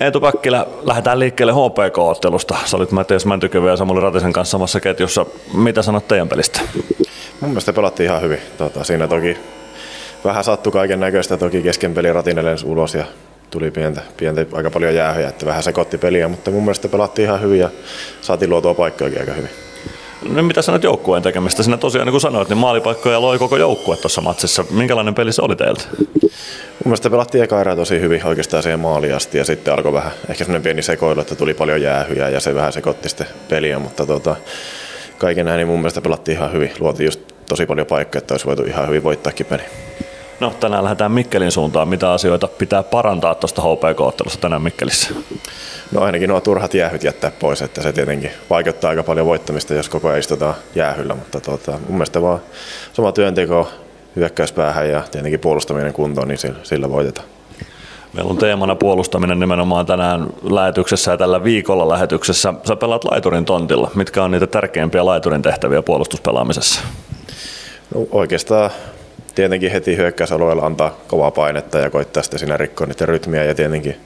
Eetu Päkkilä, lähdetään liikkeelle HPK-ottelusta. Sä olit Matias Mäntykyvä ja Samuli Ratisen kanssa samassa ketjussa. Mitä sanot teidän pelistä? Mun mielestä pelattiin ihan hyvin. Tota, siinä toki vähän sattui kaiken näköistä. Toki kesken peli Ratinen ulos ja tuli pientä, pientä, aika paljon jäähyjä, että vähän sekoitti peliä, mutta mun mielestä pelattiin ihan hyvin ja saatiin luotua paikkojakin aika hyvin. No, mitä sanot joukkueen tekemistä? Sinä tosiaan, niin kuin sanoit, niin maalipaikkoja loi koko joukkue tuossa matsissa. Minkälainen peli se oli teiltä? Mun mielestä pelattiin eka erää tosi hyvin oikeastaan siihen maaliin asti ja sitten alkoi vähän ehkä semmoinen pieni sekoilu, että tuli paljon jäähyjä ja se vähän sekoitti sitten peliä, mutta tota, kaiken näin niin mun mielestä pelattiin ihan hyvin. Luotiin just tosi paljon paikkoja, että olisi voitu ihan hyvin voittaakin peli. No tänään lähdetään Mikkelin suuntaan. Mitä asioita pitää parantaa tuosta HPK-ottelusta tänään Mikkelissä? No ainakin nuo turhat jäähyt jättää pois, että se tietenkin vaikuttaa aika paljon voittamista, jos koko ajan istutaan jäähyllä, mutta tuota, mun mielestä vaan sama työnteko hyökkäyspäähän ja tietenkin puolustaminen kuntoon, niin sillä, sillä voitetaan. Meillä on teemana puolustaminen nimenomaan tänään lähetyksessä ja tällä viikolla lähetyksessä. Sä pelaat laiturin tontilla. Mitkä on niitä tärkeimpiä laiturin tehtäviä puolustuspelaamisessa? No, oikeastaan tietenkin heti hyökkäysalueella antaa kovaa painetta ja koittaa sitten siinä rikkoa niiden rytmiä ja tietenkin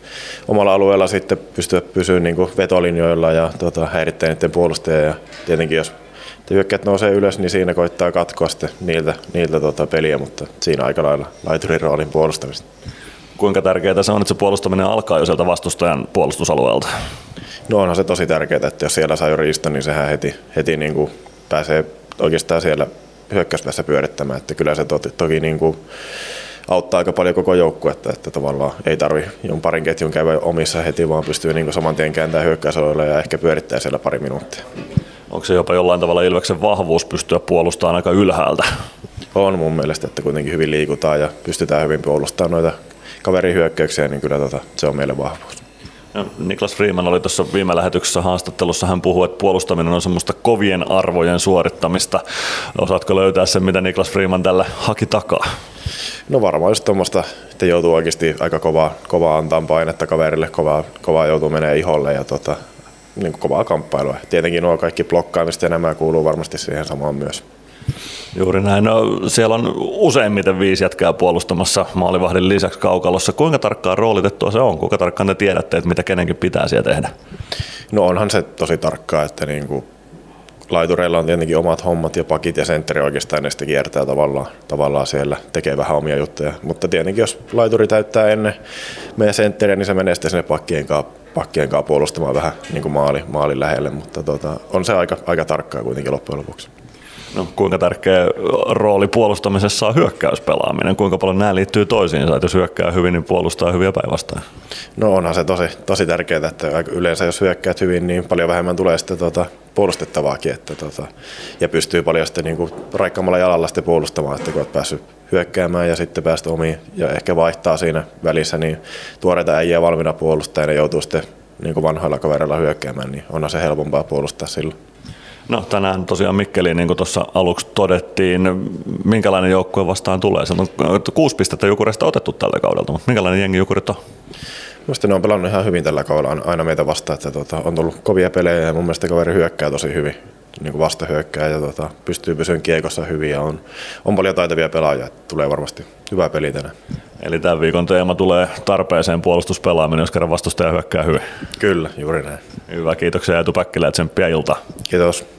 omalla alueella sitten pystyä pysyä niin vetolinjoilla ja tota, häirittää niiden puolustajia ja tietenkin jos hyökkäät nousee ylös, niin siinä koittaa katkoa sitten niiltä, niiltä tota peliä, mutta siinä aika lailla laiturin roolin puolustamista. Kuinka tärkeää se on, että se puolustaminen alkaa jo sieltä vastustajan puolustusalueelta? No onhan se tosi tärkeää, että jos siellä saa jo riistä, niin sehän heti, heti niin kuin pääsee oikeastaan siellä hyökkäyspäässä pyörittämään. Että kyllä se toki, toki niin kuin auttaa aika paljon koko joukkuetta, että tavallaan ei tarvi jon parin ketjun käydä omissa heti, vaan pystyy niin kuin saman tien kääntämään hyökkäysalueella ja ehkä pyörittää siellä pari minuuttia. Onko se jopa jollain tavalla Ilveksen vahvuus pystyä puolustamaan aika ylhäältä? On mun mielestä, että kuitenkin hyvin liikutaan ja pystytään hyvin puolustamaan noita kaverihyökkäyksiä, niin kyllä tota, se on meille vahvuus. Ja Niklas Freeman oli tuossa viime lähetyksessä haastattelussa, hän puhui, että puolustaminen on semmoista kovien arvojen suorittamista. Osaatko löytää sen, mitä Niklas Freeman tällä haki takaa? No varmaan just tuommoista, että joutuu oikeasti aika kovaa, kovaa antaa painetta kaverille, kovaa, kovaa joutuu menee iholle ja tota, niin kovaa kamppailua. Tietenkin nuo kaikki blokkaamista ja nämä kuuluu varmasti siihen samaan myös. Juuri näin. No, siellä on useimmiten viisi jätkää puolustamassa maalivahdin lisäksi kaukalossa. Kuinka tarkkaan roolitettua se on? Kuinka tarkkaan te tiedätte, että mitä kenenkin pitää siellä tehdä? No onhan se tosi tarkkaa, että niin kuin laitureilla on tietenkin omat hommat ja pakit ja sentteri oikeastaan ne sitten kiertää tavallaan, tavallaan siellä, tekee vähän omia juttuja. Mutta tietenkin jos laituri täyttää ennen meidän sentteriä, niin se menee sitten sinne pakkien kanssa, pakkien kanssa puolustamaan vähän niin kuin maali, maalin lähelle, mutta tota, on se aika, aika tarkkaa kuitenkin loppujen lopuksi. No, kuinka tärkeä rooli puolustamisessa on hyökkäyspelaaminen? Kuinka paljon nämä liittyy toisiinsa, että jos hyökkää hyvin, niin puolustaa hyviä päinvastaan? No onhan se tosi, tosi tärkeää, että yleensä jos hyökkäät hyvin, niin paljon vähemmän tulee sitten tuota, puolustettavaakin. Että tuota, ja pystyy paljon sitten niin raikkaamalla jalalla sitten puolustamaan, että kun olet päässyt hyökkäämään ja sitten päästä omiin ja ehkä vaihtaa siinä välissä, niin tuoreita äijää valmiina puolustaa ja ne joutuu sitten niin kuin vanhoilla kavereilla hyökkäämään, niin onhan se helpompaa puolustaa silloin. No tänään tosiaan Mikkeliin, niin kuin tuossa aluksi todettiin, minkälainen joukkue vastaan tulee? Se on kuusi pistettä Jukurista otettu tältä kaudelta, mutta minkälainen jengi Jukurit on? Mielestäni ne on pelannut ihan hyvin tällä kaudella aina meitä vastaan, että tuota, on tullut kovia pelejä ja mun mielestä kaveri hyökkää tosi hyvin niin kuin vastahyökkää ja tuota, pystyy pysymään kiekossa hyvin ja on, on paljon taitavia pelaajia, että tulee varmasti hyvä peli tänään. Eli tämän viikon teema tulee tarpeeseen puolustuspelaaminen, jos kerran vastustaja hyökkää hyvin. Kyllä, juuri näin. Hyvä, kiitoksia Eetu Päkkilä ja tsemppiä iltaa. Kiitos.